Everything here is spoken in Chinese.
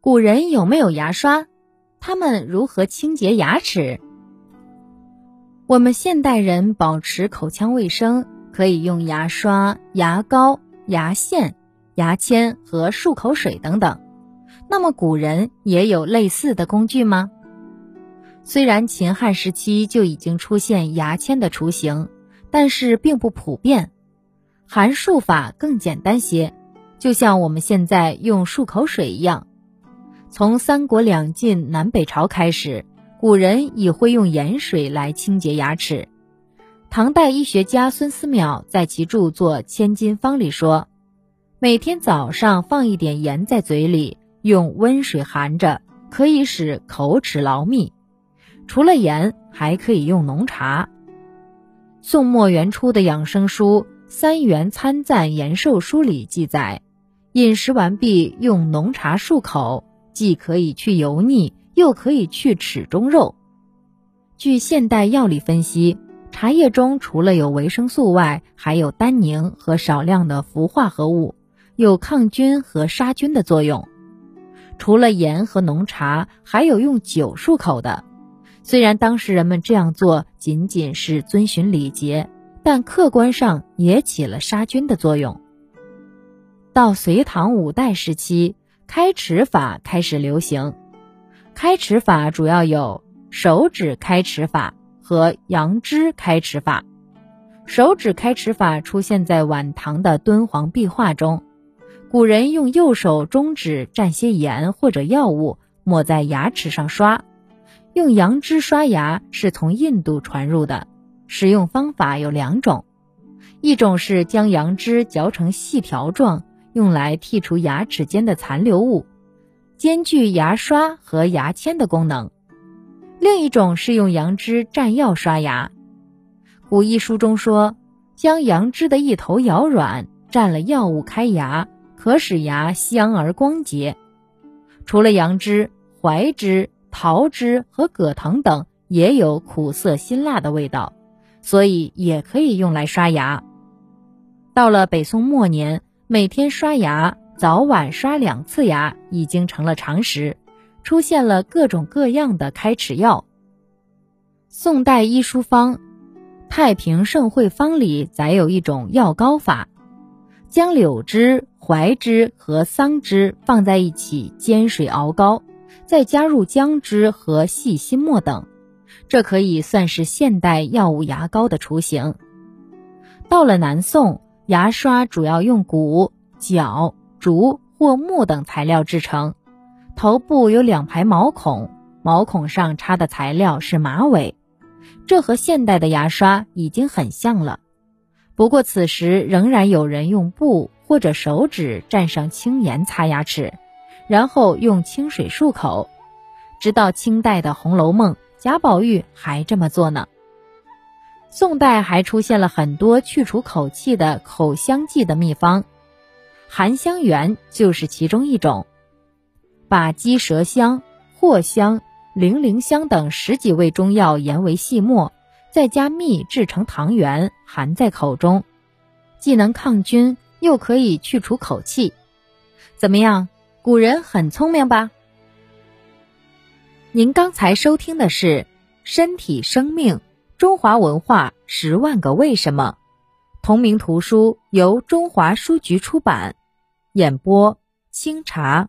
古人有没有牙刷？他们如何清洁牙齿？我们现代人保持口腔卫生，可以用牙刷、牙膏、牙线、牙签和漱口水等等。那么古人也有类似的工具吗？虽然秦汉时期就已经出现牙签的雏形，但是并不普遍。含漱法更简单些，就像我们现在用漱口水一样。从三国两晋南北朝开始，古人已会用盐水来清洁牙齿。唐代医学家孙思邈在其著作《千金方》里说，每天早上放一点盐在嘴里，用温水含着，可以使口齿牢密。除了盐，还可以用浓茶。宋末元初的养生书《三元参赞延寿书》里记载，饮食完毕用浓茶漱口。既可以去油腻，又可以去齿中肉。据现代药理分析，茶叶中除了有维生素外，还有单宁和少量的氟化合物，有抗菌和杀菌的作用。除了盐和浓茶，还有用酒漱口的。虽然当时人们这样做仅仅是遵循礼节，但客观上也起了杀菌的作用。到隋唐五代时期。开齿法开始流行，开齿法主要有手指开齿法和羊脂开齿法。手指开齿法出现在晚唐的敦煌壁画中，古人用右手中指蘸些盐或者药物抹在牙齿上刷。用羊脂刷牙是从印度传入的，使用方法有两种，一种是将羊脂嚼成细条状。用来剔除牙齿间的残留物，兼具牙刷和牙签的功能。另一种是用杨枝蘸药刷牙。古医书中说，将杨枝的一头咬软，蘸了药物开牙，可使牙香而光洁。除了杨枝，槐枝、桃枝和葛藤等也有苦涩辛辣的味道，所以也可以用来刷牙。到了北宋末年。每天刷牙，早晚刷两次牙已经成了常识，出现了各种各样的开齿药。宋代医书方《太平盛会方》里载有一种药膏法，将柳枝、槐枝和桑枝放在一起煎水熬膏，再加入姜汁和细辛末等，这可以算是现代药物牙膏的雏形。到了南宋。牙刷主要用骨、角、竹或木等材料制成，头部有两排毛孔，毛孔上插的材料是马尾，这和现代的牙刷已经很像了。不过此时仍然有人用布或者手指蘸上清盐擦牙齿，然后用清水漱口，直到清代的《红楼梦》，贾宝玉还这么做呢。宋代还出现了很多去除口气的口香剂的秘方，含香圆就是其中一种。把鸡舌香、藿香、零陵香等十几味中药研为细末，再加蜜制成糖圆，含在口中，既能抗菌，又可以去除口气。怎么样？古人很聪明吧？您刚才收听的是《身体生命》。中华文化十万个为什么，同名图书由中华书局出版，演播清茶。